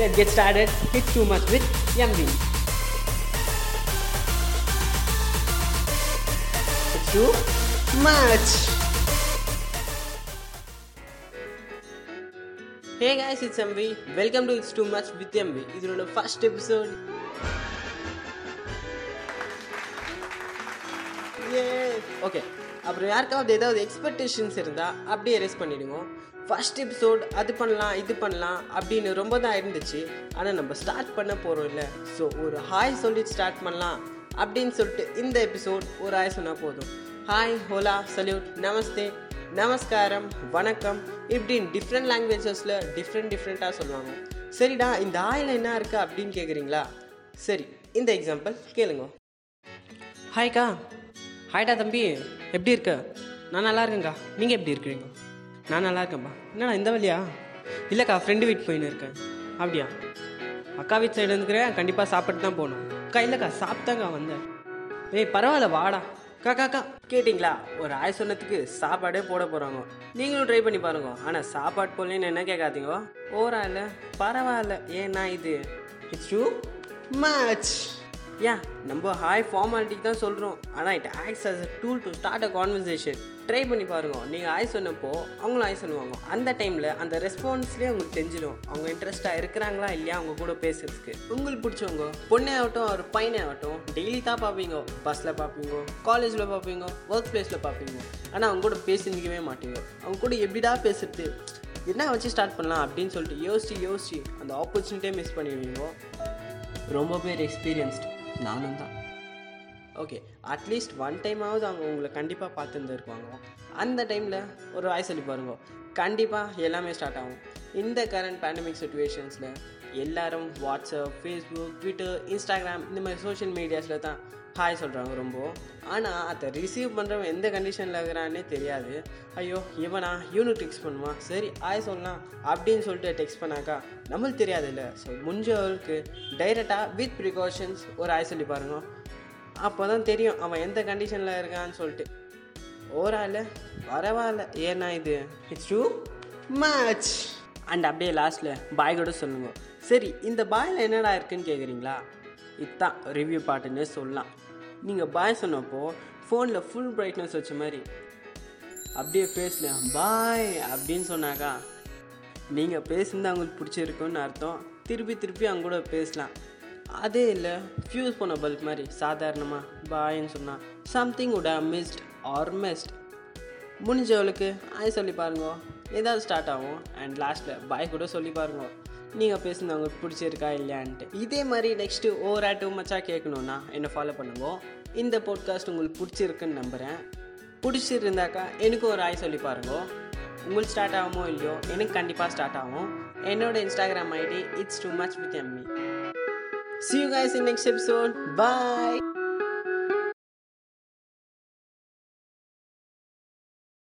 Let's get started. Hit too much with MV. It's too much. Hey guys, it's MV. Welcome to It's Too Much with MV. This is the first episode. Yeah. Okay. அப்புறம் யாருக்காவது ஏதாவது expectations இருந்தால் அப்படியே ரெஸ் பண்ணிவிடுங்க first episode அது பண்ணலாம் இது பண்ணலாம் அப்படின்னு ரொம்ப தான் இருந்துச்சு. ஆனால் நம்ம ஸ்டார்ட் பண்ண போகிறோம் இல்லை. ஸோ ஒரு ஹாய் சொல்லிட்டு ஸ்டார்ட் பண்ணலாம் அப்படின்னு சொல்லிட்டு இந்த எபிசோட் ஒரு ஹாய் சொன்னால் போதும். ஹாய் ஹோலா சல்யூட் நமஸ்தே நமஸ்காரம் வணக்கம் இப்படின்னு டிஃப்ரெண்ட் லாங்குவேஜஸில் டிஃப்ரெண்ட் டிஃப்ரெண்ட்டாக சொல்லுவாங்க. சரிடா இந்த ஆயில் என்ன இருக்குது அப்படின்னு கேட்குறீங்களா சரி இந்த எக்ஸாம்பிள் கேளுங்க. ஹாய்க்கா ஹாய்டா தம்பி. எப்படி இருக்க? நான் நல்லா இருக்கேங்க்கா நீங்கள் எப்படி இருக்கிறீங்க? நான் நல்லா இருக்கேன்ப்பா. என்னடா இந்த வழியா? இல்லைக்கா ஃப்ரெண்டு வீட்டு போயின்னு இருக்கேன். அப்படியா? அக்கா வீட்டு சைடு இருந்துக்கிறேன். கண்டிப்பாக சாப்பிட்டு தான் போகணும். அக்கா இல்லைக்கா சாப்பிட்டாங்க வந்தேன். ஏய் பரவாயில்ல வாடா. அக்கா அக்கா கேட்டிங்களா? ஒரு ஆய் சொன்னதுக்கு சாப்பாடே போட போகிறாங்க நீங்களும் ட்ரை பண்ணி பாருங்க. ஆனால் சாப்பாடு போடலன்னு என்ன கேட்காதீங்க. ஓரா இல்லை? பரவாயில்ல. ஏன்னா இது? இட்ஸ் யூ மேட்ச் ஏன் நம்ம ஹாய் ஃபார்மாலிட்டிக்கு தான் சொல்கிறோம் ஆனால் it acts as a tool to start a conversation try பண்ணி பாருங்க. நீங்கள் ஆய் சொன்னப்போ அவங்களும் ஆய் சொல்லுவாங்க. அந்த டைமில் அந்த ரெஸ்பான்ஸ்லேயே உங்களுக்கு தெரிஞ்சிடும். அவங்க இன்ட்ரெஸ்ட்டாக இருக்கிறாங்களா இல்லையா? அவங்க கூட பேசுறதுக்கு. உங்களுக்கு பிடிச்சவங்க பொண்ணே ஆகட்டும் ஒரு பையனே ஆகட்டும் டெய்லி தான் பார்ப்பீங்க. பஸ்ஸில் பார்ப்பீங்க காலேஜில் பார்ப்பீங்க ஒர்க் பிளேஸில் பார்ப்பீங்க. ஆனால் அவங்க கூட பேசி நிற்கவே மாட்டீங்க. அவங்க கூட எப்படிடா பேசுறது? என்ன வச்சு ஸ்டார்ட் பண்ணலாம் அப்படின்னு சொல்லிட்டு யோசிச்சு யோசிச்சு அந்த ஆப்பர்ச்சுனிட்டியே மிஸ் பண்ணிடுவீங்க. ரொம்ப பேர் எக்ஸ்பீரியன்ஸ்டு நானும் தான் ஓகே அட்லீஸ்ட் ஒன் டைமாவது அவங்க உங்களை கண்டிப்பாக பார்த்துருந்துருப்பாங்க. அந்த டைமில் ஒரு வாய்ஸ் சொல்லி பாருங்க. கண்டிப்பாக எல்லாமே ஸ்டார்ட் ஆகும். இந்த கரண்ட் பேண்டமிக் சுச்சுவேஷன்ஸில் எல்லாரும் வாட்ஸ்அப் ஃபேஸ்புக் ட்விட்டர் இன்ஸ்டாகிராம் இந்த மாதிரி சோஷியல் மீடியாஸில் தான் ஹாய் சொல்கிறாங்க ரொம்ப. ஆனால் அதை ரிசீவ் பண்ணுறவன் எந்த கண்டிஷனில் இருக்கிறான்னே தெரியாது. ஐயோ இவனா இவனு டெக்ஸ்ட் பண்ணுவான். சரி ஹாய் சொல்லலாம் அப்படின்னு சொல்லிட்டு டெக்ஸ்ட் பண்ணாக்கா நம்மளுக்கு தெரியாதுல்ல. ஸோ முடிஞ்சவருக்கு டைரெக்டாக வித் ப்ரிகாஷன்ஸ் ஒரு ஹாய் சொல்லி பாருங்க. அப்போ தான் தெரியும் அவன் எந்த கண்டிஷனில் இருக்கான்னு சொல்லிட்டு. ஓரால பரவாயில்ல. ஏன்னா இது இட்ஸ் டூ மேட்ச் அண்ட் அப்படியே லாஸ்ட்டில் பாய் கூட சொல்லுங்க. சரி இந்த பாயில் என்னடா இருக்குன்னு கேட்குறீங்களா இதுதான் ரிவ்யூ பாட்டுன்னே சொல்லலாம். நீங்கள் பாய் சொன்னப்போ ஃபோனில் ஃபுல் பிரைட்னஸ் வச்ச மாதிரி. அப்படியே ஃபேஸில் பாய் அப்படின்னு சொன்னாக்கா நீங்கள் பேசுனது அவங்களுக்கு பிடிச்சிருக்குன்னு அர்த்தம். திருப்பி திருப்பி அவங்க கூட பேசலாம். அதே இல்லை ஃபியூஸ் போன பல்ப் மாதிரி சாதாரணமாக பாயின்னு சொன்னால் something would missed or missed முடிஞ்சவளுக்கு ஆய் சொல்லி பாருங்க. ஏதாவது ஸ்டார்ட் ஆகும் அண்ட் லாஸ்ட்டில் பாய் கூட சொல்லி பாருங்க. நீங்கள் பேசுனது அவங்களுக்கு பிடிச்சிருக்கா இல்லையான்ட்டு. இதே மாதிரி நெக்ஸ்ட்டு ஓவரா டூ மச்சா கேட்கணுன்னா என்னை ஃபாலோ பண்ணுங்க இந்த பாட்காஸ்ட் உங்களுக்கு பிடிச்சிருக்குன்னு நம்புகிறேன் பிடிச்சிருந்தாக்கா எனக்கு ஒரு ஆய் சொல்லி பாருங்க. உங்களுக்கு ஸ்டார்ட் ஆகுமோ இல்லையோ எனக்கு கண்டிப்பாக ஸ்டார்ட் ஆகும். என்னோட Instagram ID it's too much with Emmy See you guys in next episode. Bye.